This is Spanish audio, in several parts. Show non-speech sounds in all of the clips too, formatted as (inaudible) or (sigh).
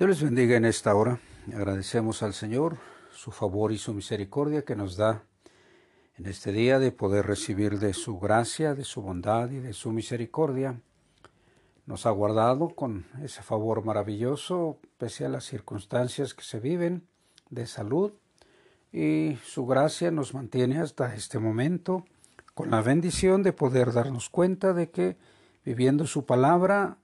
Dios les bendiga en esta hora. Agradecemos al Señor su favor y su misericordia que nos da en este día de poder recibir de su gracia, de su bondad y de su misericordia. Nos ha guardado con ese favor maravilloso, pese a las circunstancias que se viven de salud, y su gracia nos mantiene hasta este momento con la bendición de poder darnos cuenta de que viviendo su palabra,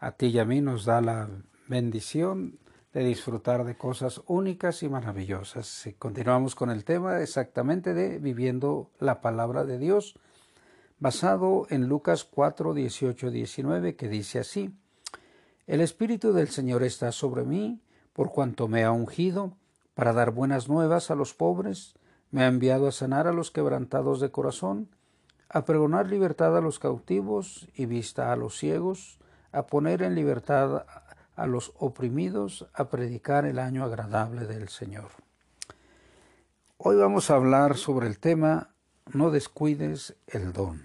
a ti y a mí nos da la bendición de disfrutar de cosas únicas y maravillosas. continuamos con el tema exactamente de viviendo la palabra de Dios, basado en Lucas 4, 18, 19, que dice así, El Espíritu del Señor está sobre mí, por cuanto me ha ungido, para dar buenas nuevas a los pobres, me ha enviado a sanar a los quebrantados de corazón, a pregonar libertad a los cautivos y vista a los ciegos, a poner en libertad a los oprimidos, a predicar el año agradable del Señor. Hoy vamos a hablar sobre el tema No descuides el don.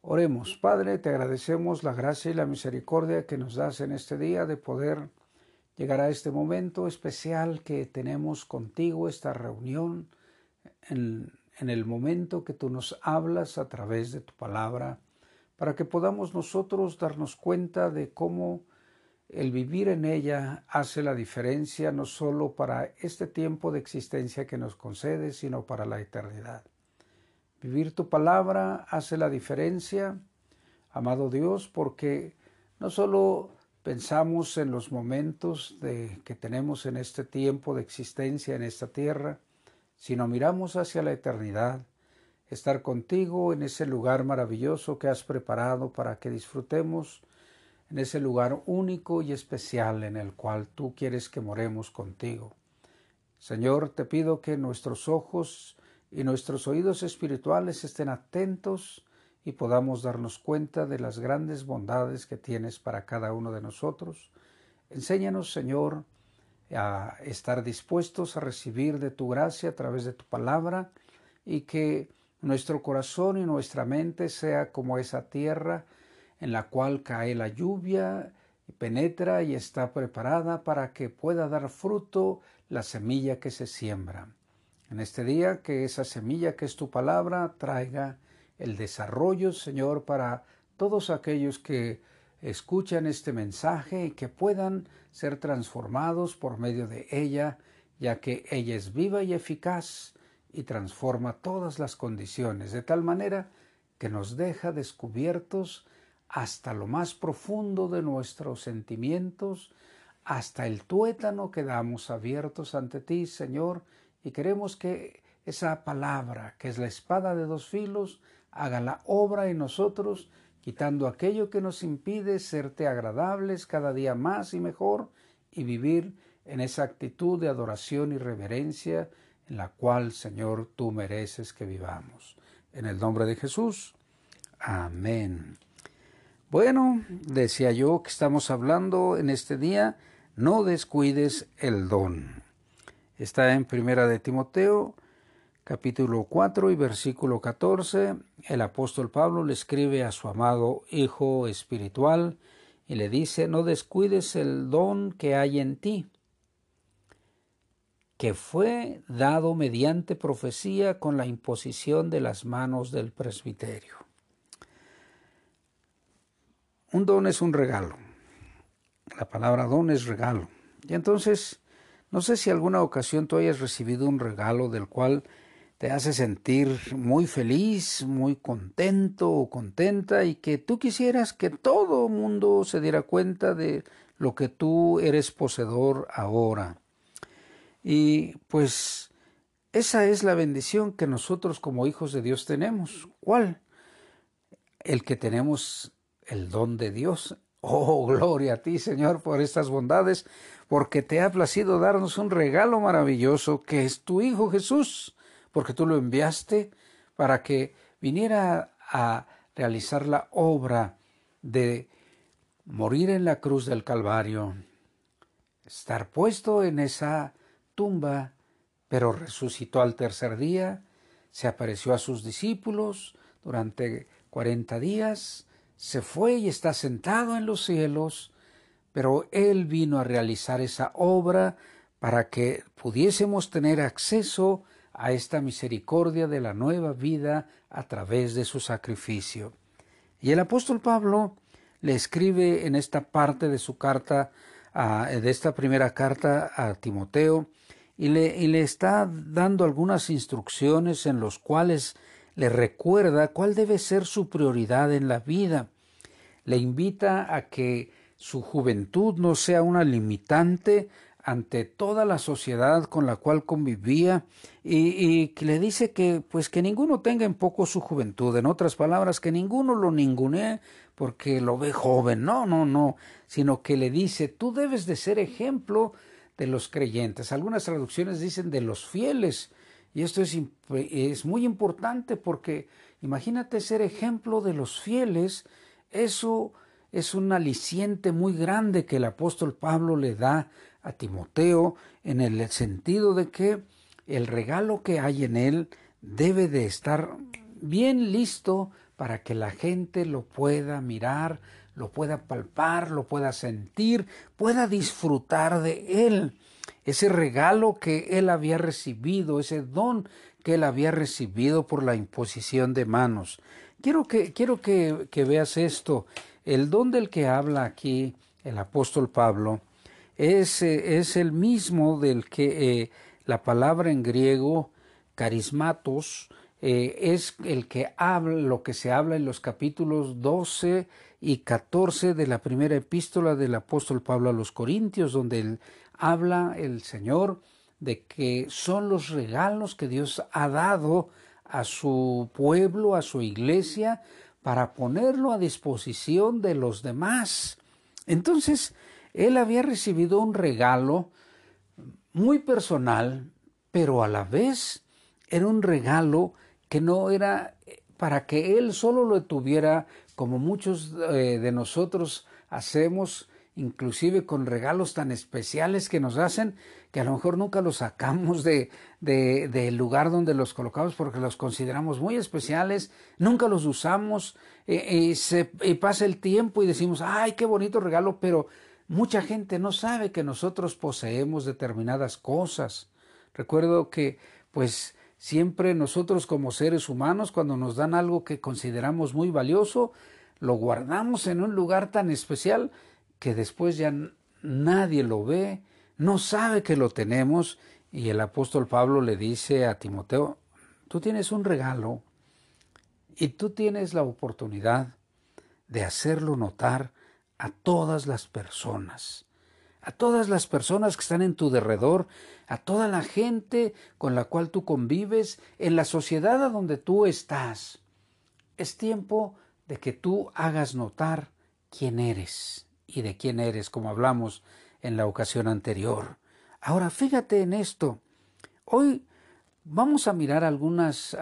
Oremos, Padre, te agradecemos la gracia y la misericordia que nos das en este día de poder llegar a este momento especial que tenemos contigo, esta reunión, en, en el momento que tú nos hablas a través de tu palabra para que podamos nosotros darnos cuenta de cómo el vivir en ella hace la diferencia no solo para este tiempo de existencia que nos concede, sino para la eternidad. Vivir tu palabra hace la diferencia, amado Dios, porque no solo pensamos en los momentos de, que tenemos en este tiempo de existencia en esta tierra, sino miramos hacia la eternidad estar contigo en ese lugar maravilloso que has preparado para que disfrutemos en ese lugar único y especial en el cual tú quieres que moremos contigo. Señor, te pido que nuestros ojos y nuestros oídos espirituales estén atentos y podamos darnos cuenta de las grandes bondades que tienes para cada uno de nosotros. Enséñanos, Señor, a estar dispuestos a recibir de tu gracia a través de tu palabra y que nuestro corazón y nuestra mente sea como esa tierra en la cual cae la lluvia, y penetra y está preparada para que pueda dar fruto la semilla que se siembra. En este día que esa semilla que es tu palabra traiga el desarrollo, Señor, para todos aquellos que escuchan este mensaje y que puedan ser transformados por medio de ella, ya que ella es viva y eficaz y transforma todas las condiciones, de tal manera que nos deja descubiertos hasta lo más profundo de nuestros sentimientos, hasta el tuétano quedamos abiertos ante ti, Señor, y queremos que esa palabra, que es la espada de dos filos, haga la obra en nosotros, quitando aquello que nos impide serte agradables cada día más y mejor, y vivir en esa actitud de adoración y reverencia en la cual, Señor, tú mereces que vivamos. En el nombre de Jesús. Amén. Bueno, decía yo que estamos hablando en este día, no descuides el don. Está en Primera de Timoteo, capítulo 4 y versículo 14. El apóstol Pablo le escribe a su amado Hijo espiritual y le dice, no descuides el don que hay en ti, que fue dado mediante profecía con la imposición de las manos del presbiterio. Un don es un regalo. La palabra don es regalo. Y entonces, no sé si alguna ocasión tú hayas recibido un regalo del cual te hace sentir muy feliz, muy contento o contenta y que tú quisieras que todo mundo se diera cuenta de lo que tú eres poseedor ahora. Y pues esa es la bendición que nosotros como hijos de Dios tenemos. ¿Cuál? El que tenemos el don de Dios. Oh, (laughs) gloria a ti, Señor, por estas bondades, porque te ha placido darnos un regalo maravilloso que es tu Hijo Jesús, porque tú lo enviaste para que viniera a realizar la obra de morir en la cruz del Calvario, estar puesto en esa tumba, pero resucitó al tercer día, se apareció a sus discípulos durante cuarenta días, se fue y está sentado en los cielos, pero Él vino a realizar esa obra para que pudiésemos tener acceso a esta misericordia de la nueva vida a través de su sacrificio. Y el apóstol Pablo le escribe en esta parte de su carta, de esta primera carta a Timoteo, y le, está dando algunas instrucciones en los cuales le recuerda cuál debe ser su prioridad en la vida. Le invita a que su juventud no sea una limitante ante toda la sociedad con la cual convivía y, le dice que pues que ninguno tenga en poco su juventud, en otras palabras, que ninguno lo ningunee porque lo ve joven, no, no, no, sino que le dice, tú debes de ser ejemplo de los creyentes. Algunas traducciones dicen de los fieles, y esto es, es muy importante porque imagínate ser ejemplo de los fieles, eso es un aliciente muy grande que el apóstol Pablo le da a Timoteo en el sentido de que el regalo que hay en él debe de estar bien listo para que la gente lo pueda mirar, lo pueda palpar, lo pueda sentir, pueda disfrutar de él. Ese regalo que él había recibido, ese don que él había recibido por la imposición de manos. Quiero que, quiero que, que veas esto. El don del que habla aquí el apóstol Pablo es, eh, es el mismo del que eh, la palabra en griego carismatos eh, es el que habla, lo que se habla en los capítulos 12 y 14 de la primera epístola del apóstol Pablo a los Corintios, donde él habla el Señor de que son los regalos que Dios ha dado a su pueblo, a su iglesia, para ponerlo a disposición de los demás. Entonces, él había recibido un regalo muy personal, pero a la vez era un regalo que no era para que él solo lo tuviera como muchos eh, de nosotros hacemos, inclusive con regalos tan especiales que nos hacen, que a lo mejor nunca los sacamos de, del lugar donde los colocamos porque los consideramos muy especiales, nunca los usamos, eh, y, se, y pasa el tiempo y decimos, ay, qué bonito regalo, pero Mucha gente no sabe que nosotros poseemos determinadas cosas. Recuerdo que, pues, siempre nosotros como seres humanos, cuando nos dan algo que consideramos muy valioso, lo guardamos en un lugar tan especial que después ya nadie lo ve, no sabe que lo tenemos, y el apóstol Pablo le dice a Timoteo, tú tienes un regalo y tú tienes la oportunidad de hacerlo notar a todas las personas, a todas las personas que están en tu derredor, a toda la gente con la cual tú convives, en la sociedad a donde tú estás. Es tiempo de que tú hagas notar quién eres y de quién eres, como hablamos en la ocasión anterior. Ahora, fíjate en esto. Hoy vamos a mirar algunos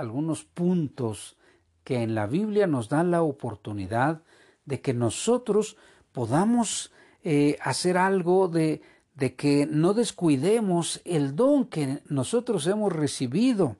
puntos que en la Biblia nos dan la oportunidad de que nosotros podamos eh, hacer algo de, de que no descuidemos el don que nosotros hemos recibido,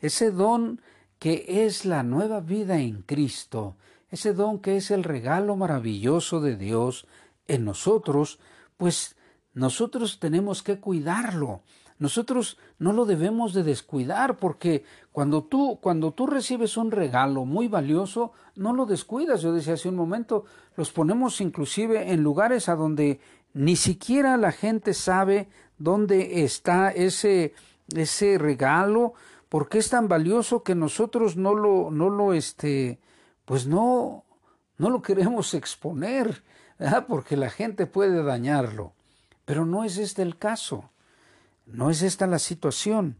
ese don que es la nueva vida en Cristo, ese don que es el regalo maravilloso de Dios en nosotros, pues nosotros tenemos que cuidarlo, nosotros no lo debemos de descuidar porque cuando tú, cuando tú recibes un regalo muy valioso, no lo descuidas. Yo decía hace un momento, los ponemos inclusive en lugares a donde ni siquiera la gente sabe dónde está ese, ese regalo, porque es tan valioso que nosotros no lo, no lo, este, pues no, no lo queremos exponer, porque la gente puede dañarlo. Pero no es este el caso. No es esta la situación.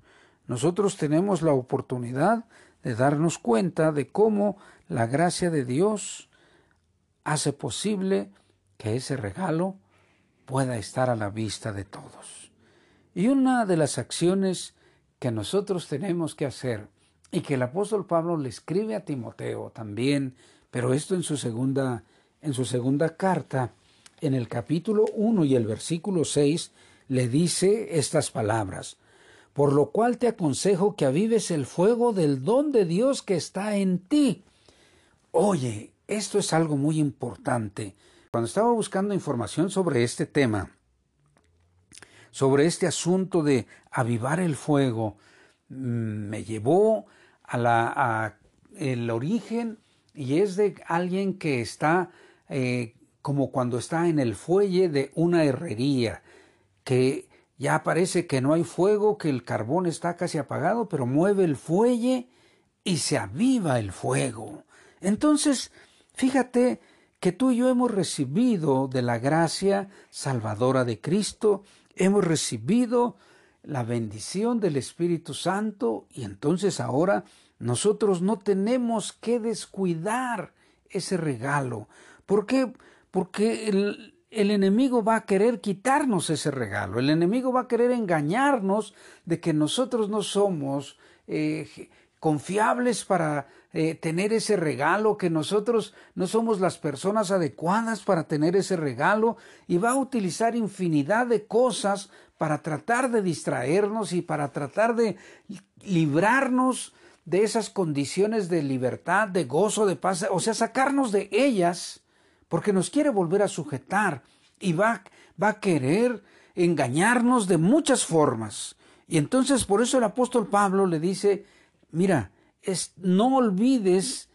Nosotros tenemos la oportunidad de darnos cuenta de cómo la gracia de Dios hace posible que ese regalo pueda estar a la vista de todos. Y una de las acciones que nosotros tenemos que hacer y que el apóstol Pablo le escribe a Timoteo también, pero esto en su segunda en su segunda carta, en el capítulo 1 y el versículo 6, le dice estas palabras, por lo cual te aconsejo que avives el fuego del don de Dios que está en ti. Oye, esto es algo muy importante, Cuando estaba buscando información sobre este tema, sobre este asunto de avivar el fuego, mm, me llevó a la el origen y es de alguien que está eh, como cuando está en el fuelle de una herrería, que ya parece que no hay fuego, que el carbón está casi apagado, pero mueve el fuelle y se aviva el fuego. Entonces, fíjate que tú y yo hemos recibido de la gracia salvadora de Cristo, hemos recibido la bendición del Espíritu Santo y entonces ahora nosotros no tenemos que descuidar ese regalo. ¿Por qué? Porque el, enemigo va a querer quitarnos ese regalo. El enemigo va a querer engañarnos de que nosotros no somos eh, confiables para eh, tener ese regalo, que nosotros no somos las personas adecuadas para tener ese regalo y va a utilizar infinidad de cosas para tratar de distraernos y para tratar de librarnos de esas condiciones de libertad, de gozo, de paz, o sea, sacarnos de ellas, porque nos quiere volver a sujetar y va, va a querer engañarnos de muchas formas. Y entonces por eso el apóstol Pablo le dice, mira, es, no olvides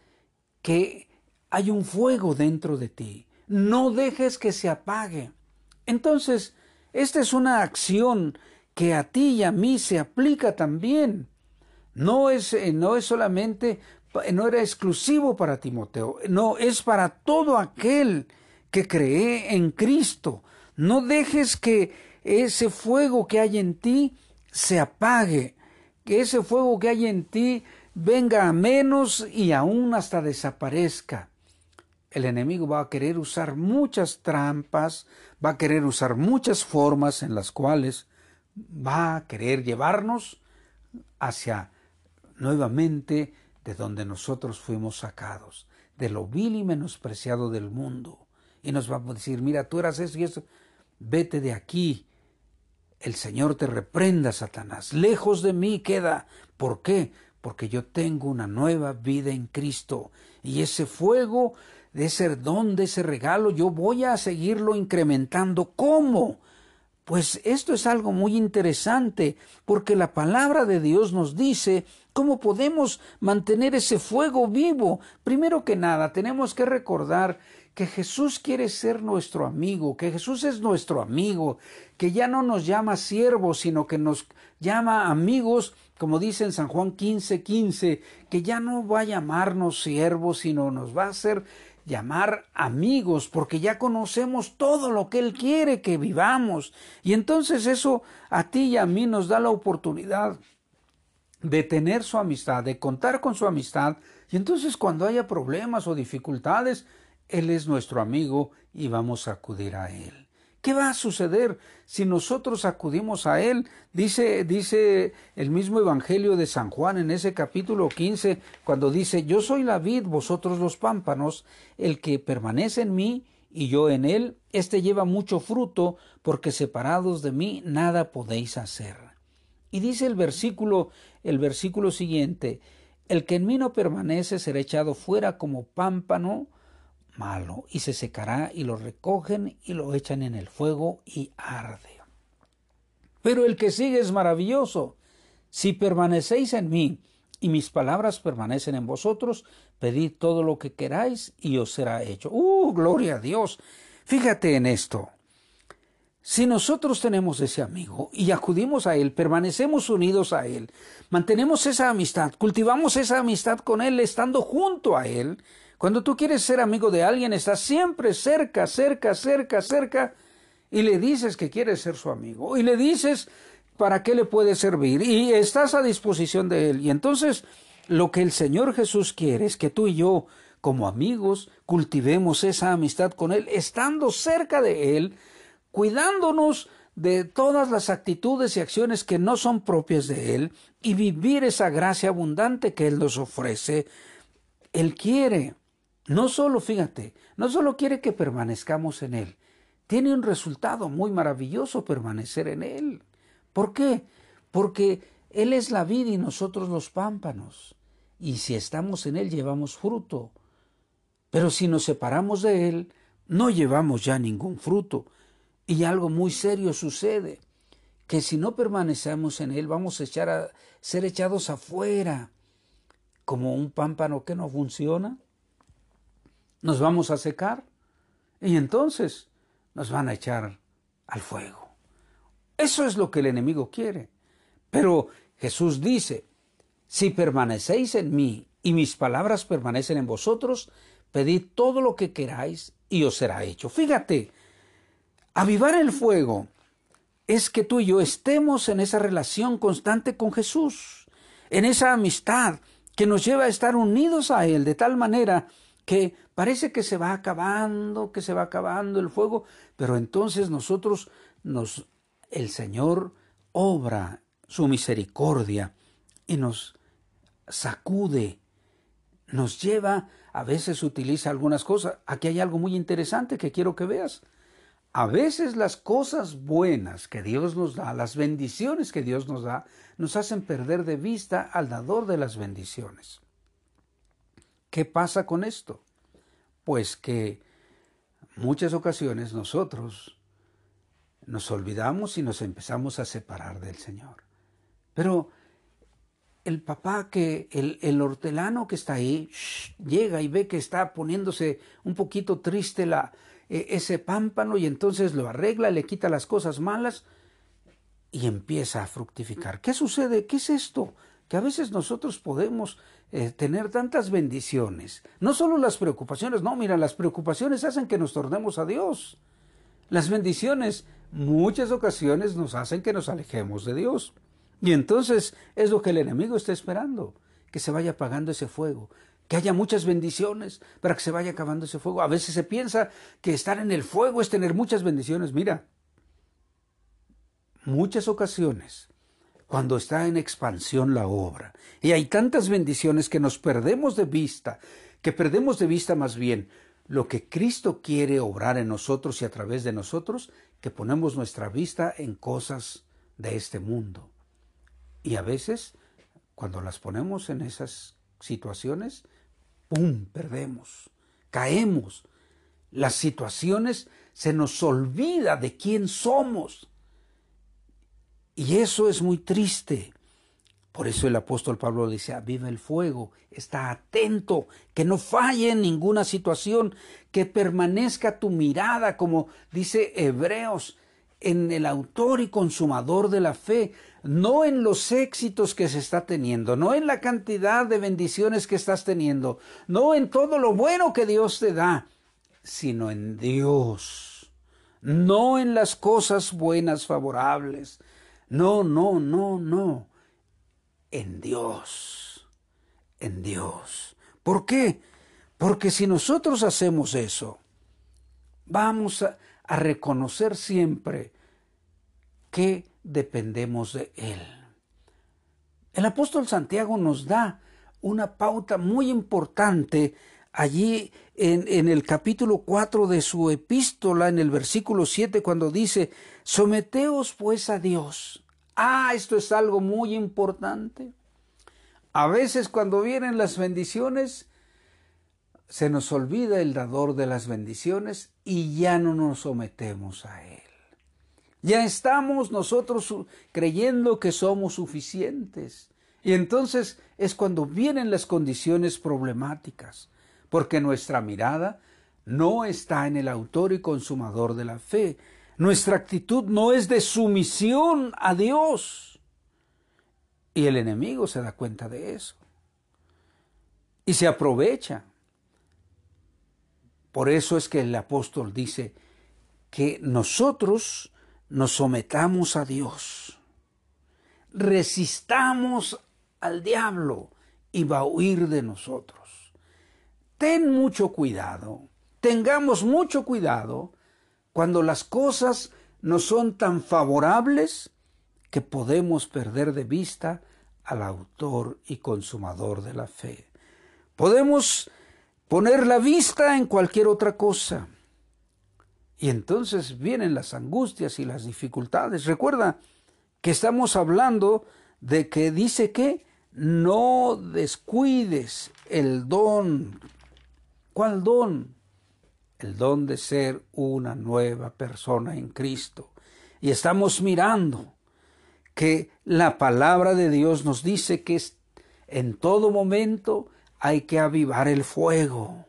que hay un fuego dentro de ti, no dejes que se apague. Entonces, esta es una acción que a ti y a mí se aplica también. No es, eh, no es solamente, no era exclusivo para Timoteo, no, es para todo aquel que cree en Cristo. No dejes que ese fuego que hay en ti se apague, que ese fuego que hay en ti venga a menos y aún hasta desaparezca. El enemigo va a querer usar muchas trampas, va a querer usar muchas formas en las cuales va a querer llevarnos hacia nuevamente de donde nosotros fuimos sacados, de lo vil y menospreciado del mundo. Y nos va a decir, mira, tú eras eso y eso, vete de aquí. El Señor te reprenda, Satanás. Lejos de mí queda. ¿Por qué? Porque yo tengo una nueva vida en Cristo. Y ese fuego, de ese don, de ese regalo, yo voy a seguirlo incrementando. ¿Cómo? Pues esto es algo muy interesante, porque la palabra de Dios nos dice ¿Cómo podemos mantener ese fuego vivo? Primero que nada, tenemos que recordar que Jesús quiere ser nuestro amigo, que Jesús es nuestro amigo, que ya no nos llama siervos, sino que nos llama amigos, como dice en San Juan 15, 15, que ya no va a llamarnos siervos, sino nos va a hacer llamar amigos, porque ya conocemos todo lo que Él quiere que vivamos. Y entonces eso a ti y a mí nos da la oportunidad de tener su amistad, de contar con su amistad, y entonces cuando haya problemas o dificultades, Él es nuestro amigo y vamos a acudir a Él. ¿Qué va a suceder si nosotros acudimos a Él? Dice, dice el mismo Evangelio de San Juan en ese capítulo 15, cuando dice, Yo soy la vid, vosotros los pámpanos, el que permanece en mí y yo en Él, éste lleva mucho fruto, porque separados de mí nada podéis hacer. Y dice el versículo el versículo siguiente, el que en mí no permanece será echado fuera como pámpano malo, y se secará, y lo recogen y lo echan en el fuego y arde. Pero el que sigue es maravilloso. Si permanecéis en mí, y mis palabras permanecen en vosotros, pedid todo lo que queráis y os será hecho. ¡Uh, gloria a Dios! Fíjate en esto. Si nosotros tenemos ese amigo y acudimos a él, permanecemos unidos a él, mantenemos esa amistad, cultivamos esa amistad con él estando junto a él, cuando tú quieres ser amigo de alguien, estás siempre cerca, cerca, cerca, cerca, y le dices que quieres ser su amigo, y le dices para qué le puede servir, y estás a disposición de él. Y entonces lo que el Señor Jesús quiere es que tú y yo, como amigos, cultivemos esa amistad con él, estando cerca de él, cuidándonos de todas las actitudes y acciones que no son propias de Él y vivir esa gracia abundante que Él nos ofrece. Él quiere, no solo, fíjate, no solo quiere que permanezcamos en Él, tiene un resultado muy maravilloso permanecer en Él. ¿Por qué? Porque Él es la vida y nosotros los pámpanos. Y si estamos en Él llevamos fruto. Pero si nos separamos de Él, no llevamos ya ningún fruto. Y algo muy serio sucede, que si no permanecemos en él vamos a, echar a ser echados afuera, como un pámpano que no funciona. Nos vamos a secar y entonces nos van a echar al fuego. Eso es lo que el enemigo quiere. Pero Jesús dice, si permanecéis en mí y mis palabras permanecen en vosotros, pedid todo lo que queráis y os será hecho. Fíjate, avivar el fuego es que tú y yo estemos en esa relación constante con Jesús, en esa amistad que nos lleva a estar unidos a Él de tal manera que parece que se va acabando, que se va acabando el fuego, pero entonces nosotros nos, el Señor obra su misericordia y nos sacude, nos lleva, a veces utiliza algunas cosas. Aquí hay algo muy interesante que quiero que veas. A veces las cosas buenas que Dios nos da, las bendiciones que Dios nos da, nos hacen perder de vista al dador de las bendiciones. ¿Qué pasa con esto? Pues que muchas ocasiones nosotros nos olvidamos y nos empezamos a separar del Señor. Pero el papá que, el, hortelano que está ahí, llega y ve que está poniéndose un poquito triste la, e, ese pámpano y entonces lo arregla, le quita las cosas malas y empieza a fructificar. ¿Qué sucede? ¿Qué es esto? Que a veces nosotros podemos eh, tener tantas bendiciones. No solo las preocupaciones, no, mira, las preocupaciones hacen que nos tornemos a Dios. Las bendiciones muchas ocasiones nos hacen que nos alejemos de Dios. Y entonces es lo que el enemigo está esperando, que se vaya apagando ese fuego, que haya muchas bendiciones para que se vaya acabando ese fuego. A veces se piensa que estar en el fuego es tener muchas bendiciones. Mira, muchas ocasiones, cuando está en expansión la obra, y hay tantas bendiciones que nos perdemos de vista, que perdemos de vista más bien lo que Cristo quiere obrar en nosotros y a través de nosotros, que ponemos nuestra vista en cosas de este mundo. Y a veces, cuando las ponemos en esas situaciones, ¡pum!, perdemos, caemos. Las situaciones se nos olvida de quién somos. Y eso es muy triste. Por eso el apóstol Pablo dice, vive el fuego, está atento, que no falle en ninguna situación, que permanezca tu mirada, como dice Hebreos, en el autor y consumador de la fe, no en los éxitos que se está teniendo, no en la cantidad de bendiciones que estás teniendo, no en todo lo bueno que Dios te da, sino en Dios, no en las cosas buenas, favorables, no, no, no, no, en Dios, en Dios. ¿Por qué? Porque si nosotros hacemos eso, vamos a, reconocer siempre que dependemos de Él. El apóstol Santiago nos da una pauta muy importante allí en, el capítulo 4 de su epístola, en el versículo 7, cuando dice, someteos pues a Dios. Ah, esto es algo muy importante. A veces cuando vienen las bendiciones, se nos olvida el dador de las bendiciones y ya no nos sometemos a Él. Ya estamos nosotros creyendo que somos suficientes. Y entonces es cuando vienen las condiciones problemáticas, porque nuestra mirada no está en el autor y consumador de la fe. Nuestra actitud no es de sumisión a Dios. Y el enemigo se da cuenta de eso. Y se aprovecha. Por eso es que el apóstol dice que nosotros nos sometamos a Dios, resistamos al diablo y va a huir de nosotros. Ten mucho cuidado, tengamos mucho cuidado cuando las cosas no son tan favorables que podemos perder de vista al autor y consumador de la fe. Podemos poner la vista en cualquier otra cosa. Y entonces vienen las angustias y las dificultades. Recuerda que estamos hablando de que dice que no descuides el don. ¿Cuál don? el don de ser una nueva persona en Cristo. Y estamos mirando que la palabra de Dios nos dice que en todo momento hay que avivar el fuego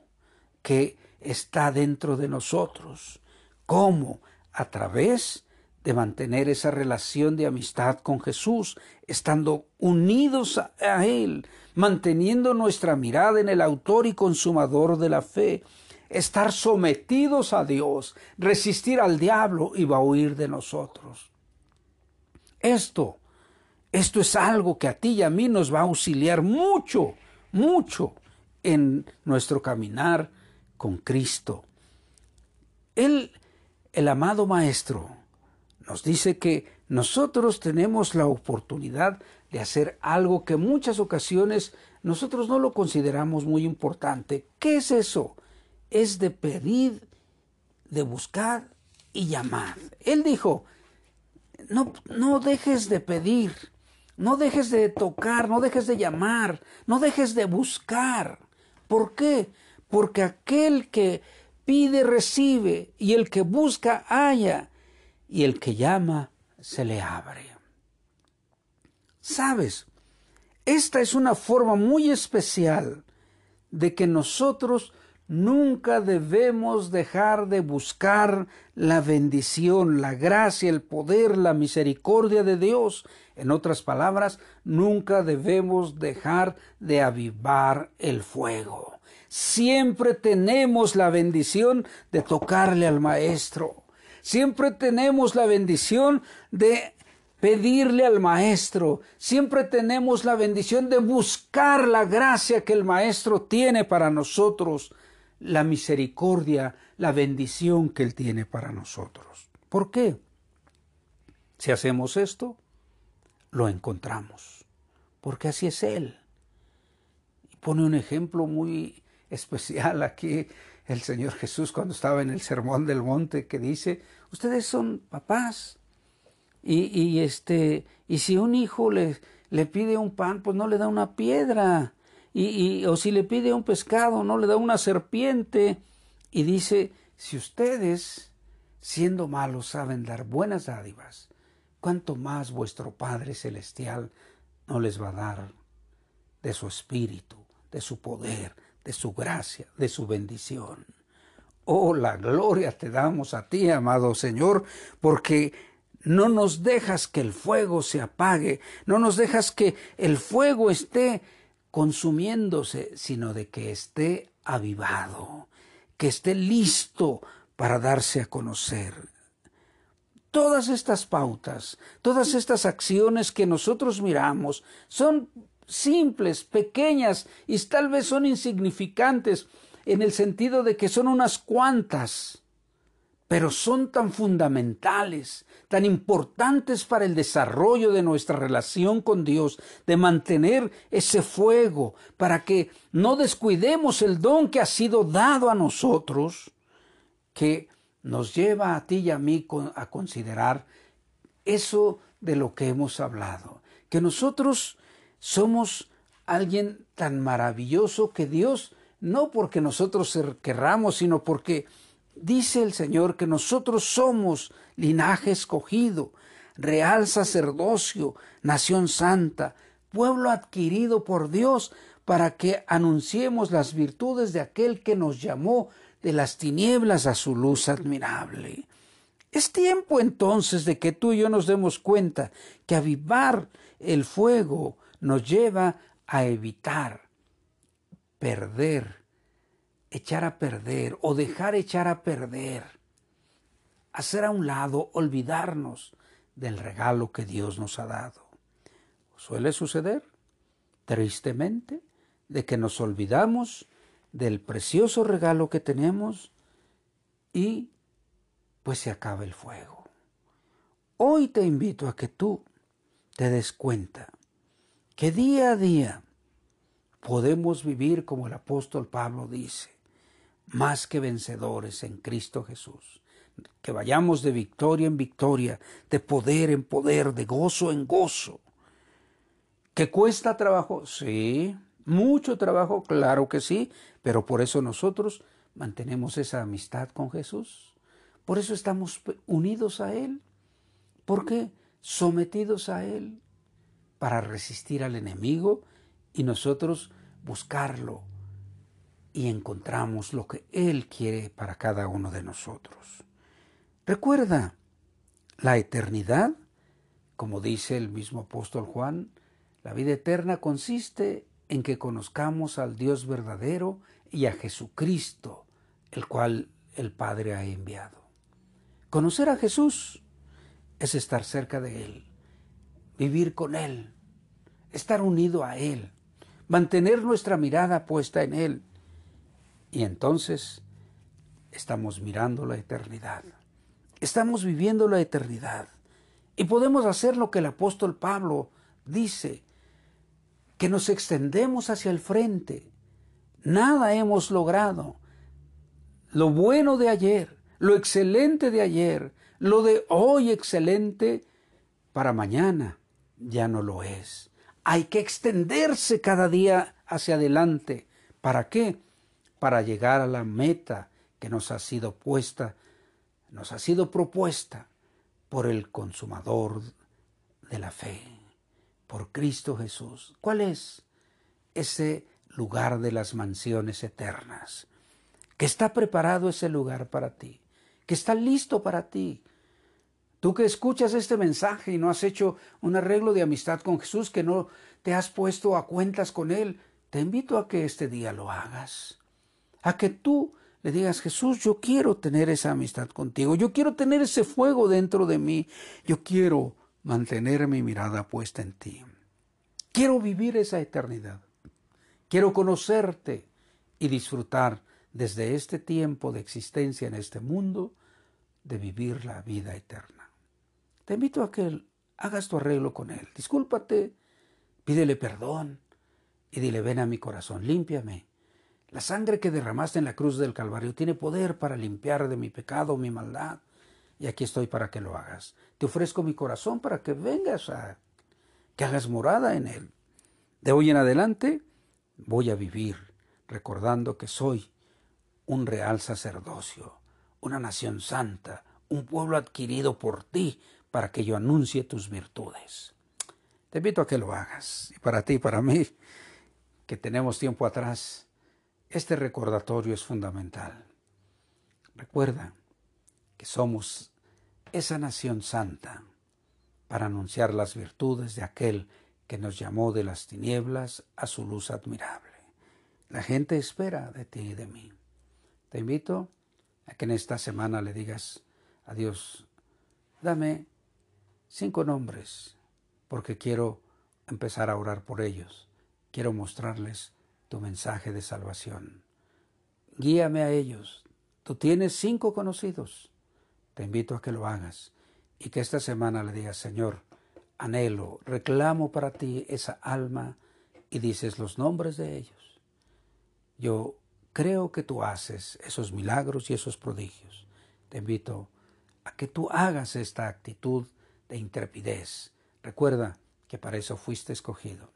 que está dentro de nosotros. ¿Cómo? A través de mantener esa relación de amistad con Jesús, estando unidos a Él, manteniendo nuestra mirada en el autor y consumador de la fe, estar sometidos a Dios, resistir al diablo y va a huir de nosotros. Esto, esto es algo que a ti y a mí nos va a auxiliar mucho, mucho en nuestro caminar con Cristo. Él, el amado Maestro, nos dice que nosotros tenemos la oportunidad de hacer algo que muchas ocasiones nosotros no lo consideramos muy importante. ¿Qué es eso? Es de pedir, de buscar y llamar. Él dijo, no, no dejes de pedir, no dejes de tocar, no dejes de llamar, no dejes de buscar. ¿Por qué? Porque aquel que pide recibe y el que busca halla y el que llama se le abre. ¿Sabes? Esta es una forma muy especial de que nosotros Nunca debemos dejar de buscar la bendición, la gracia, el poder, la misericordia de Dios. En otras palabras, nunca debemos dejar de avivar el fuego. Siempre tenemos la bendición de tocarle al Maestro. Siempre tenemos la bendición de pedirle al Maestro. Siempre tenemos la bendición de buscar la gracia que el Maestro tiene para nosotros la misericordia, la bendición que Él tiene para nosotros. ¿Por qué? Si hacemos esto, lo encontramos, porque así es Él. Pone un ejemplo muy especial aquí el Señor Jesús cuando estaba en el Sermón del Monte que dice, ustedes son papás y, este, y si un hijo le, le pide un pan, pues no le da una piedra y, o si le pide un pescado, no le da una serpiente. Y dice, si ustedes, siendo malos, saben dar buenas dádivas, cuánto más vuestro Padre Celestial no les va a dar de su espíritu, de su poder, de su gracia, de su bendición. Oh, la gloria te damos a ti, amado Señor, porque no nos dejas que el fuego se apague, no nos dejas que el fuego esté consumiéndose, sino de que esté avivado, que esté listo para darse a conocer. Todas estas pautas, todas estas acciones que nosotros miramos son simples, pequeñas y tal vez son insignificantes en el sentido de que son unas cuantas, pero son tan fundamentales, tan importantes para el desarrollo de nuestra relación con Dios, de mantener ese fuego, para que no descuidemos el don que ha sido dado a nosotros, que nos lleva a ti y a mí a considerar eso de lo que hemos hablado, que nosotros somos alguien tan maravilloso que Dios, no porque nosotros querramos, sino porque Dice el Señor que nosotros somos linaje escogido, real sacerdocio, nación santa, pueblo adquirido por Dios, para que anunciemos las virtudes de aquel que nos llamó de las tinieblas a su luz admirable. Es tiempo entonces de que tú y yo nos demos cuenta que avivar el fuego nos lleva a evitar perder echar a perder o dejar echar a perder, hacer a un lado, olvidarnos del regalo que Dios nos ha dado. Suele suceder, tristemente, de que nos olvidamos del precioso regalo que tenemos y pues se acaba el fuego. Hoy te invito a que tú te des cuenta que día a día podemos vivir como el apóstol Pablo dice, más que vencedores en Cristo Jesús. Que vayamos de victoria en victoria, de poder en poder, de gozo en gozo. ¿Que cuesta trabajo? Sí. ¿Mucho trabajo? Claro que sí. Pero por eso nosotros mantenemos esa amistad con Jesús. Por eso estamos unidos a Él. ¿Por qué? Sometidos a Él para resistir al enemigo y nosotros buscarlo y encontramos lo que Él quiere para cada uno de nosotros. Recuerda, la eternidad, como dice el mismo apóstol Juan, la vida eterna consiste en que conozcamos al Dios verdadero y a Jesucristo, el cual el Padre ha enviado. Conocer a Jesús es estar cerca de Él, vivir con Él, estar unido a Él, mantener nuestra mirada puesta en Él. Y entonces estamos mirando la eternidad. Estamos viviendo la eternidad. Y podemos hacer lo que el apóstol Pablo dice, que nos extendemos hacia el frente. Nada hemos logrado. Lo bueno de ayer, lo excelente de ayer, lo de hoy excelente, para mañana ya no lo es. Hay que extenderse cada día hacia adelante. ¿Para qué? Para llegar a la meta que nos ha sido puesta, nos ha sido propuesta por el consumador de la fe, por Cristo Jesús. ¿Cuál es ese lugar de las mansiones eternas? Que está preparado ese lugar para ti, que está listo para ti, Tú que escuchas este mensaje y no has hecho un arreglo de amistad con Jesús, que no te has puesto a cuentas con Él, te invito a que este día lo hagas. A que tú le digas, Jesús, yo quiero tener esa amistad contigo, yo quiero tener ese fuego dentro de mí, yo quiero mantener mi mirada puesta en ti. Quiero vivir esa eternidad. Quiero conocerte y disfrutar desde este tiempo de existencia en este mundo de vivir la vida eterna. Te invito a que hagas tu arreglo con Él. Discúlpate, pídele perdón y dile, ven a mi corazón, límpiame. La sangre que derramaste en la cruz del Calvario tiene poder para limpiar de mi pecado, mi maldad. Y aquí estoy para que lo hagas. Te ofrezco mi corazón para que vengas a que hagas morada en él. De hoy en adelante voy a vivir recordando que soy un real sacerdocio, una nación santa, un pueblo adquirido por ti para que yo anuncie tus virtudes. Te invito a que lo hagas. Y para ti y para mí, que tenemos tiempo atrás, este recordatorio es fundamental. Recuerda que somos esa nación santa para anunciar las virtudes de aquel que nos llamó de las tinieblas a su luz admirable. La gente espera de ti y de mí. Te invito a que en esta semana le digas a Dios, dame cinco nombres, porque quiero empezar a orar por ellos. Quiero mostrarles tu mensaje de salvación. Guíame a ellos. Tú tienes cinco conocidos. Te invito a que lo hagas y que esta semana le digas, Señor, anhelo, reclamo para ti esa alma y dices los nombres de ellos. Yo creo que tú haces esos milagros y esos prodigios. Te invito a que tú hagas esta actitud de intrepidez. Recuerda que para eso fuiste escogido.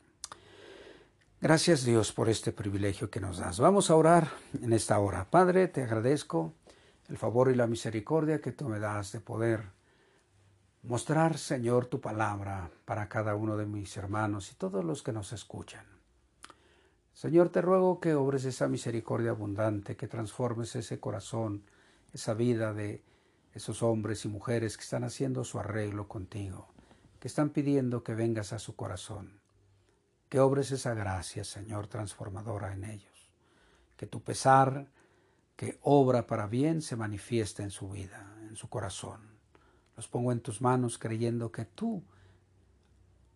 Gracias Dios por este privilegio que nos das. Vamos a orar en esta hora. Padre, te agradezco el favor y la misericordia que tú me das de poder mostrar, Señor, tu palabra para cada uno de mis hermanos y todos los que nos escuchan. Señor, te ruego que obres esa misericordia abundante, que transformes ese corazón, esa vida de esos hombres y mujeres que están haciendo su arreglo contigo, que están pidiendo que vengas a su corazón, que obres esa gracia, Señor, transformadora en ellos, que tu pesar, que obra para bien, se manifieste en su vida, en su corazón. Los pongo en tus manos creyendo que tú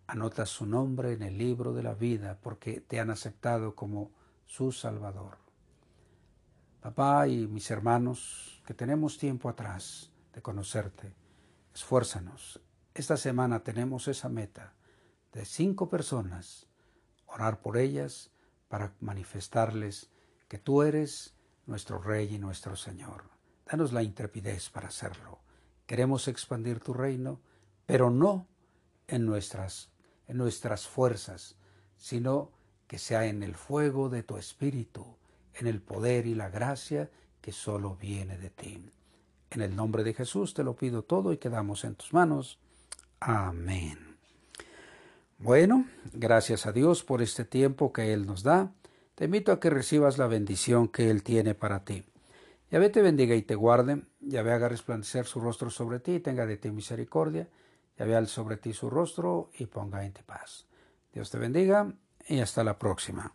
anotas su nombre en el libro de la vida porque te han aceptado como su Salvador. Papá y mis hermanos, que tenemos tiempo atrás de conocerte, esfuérzanos. Esta semana tenemos esa meta de cinco personas, orar por ellas para manifestarles que tú eres nuestro Rey y nuestro Señor. Danos la intrepidez para hacerlo. Queremos expandir tu reino, pero no en nuestras, en nuestras fuerzas, sino que sea en el fuego de tu Espíritu, en el poder y la gracia que solo viene de ti. En el nombre de Jesús te lo pido todo y quedamos en tus manos. Amén. Bueno, gracias a Dios por este tiempo que Él nos da. Te invito a que recibas la bendición que Él tiene para ti. Yahvé te bendiga y te guarde. Yahvé haga resplandecer su rostro sobre ti y tenga de ti misericordia. Yahvé al sobre ti su rostro y ponga en ti paz. Dios te bendiga y hasta la próxima.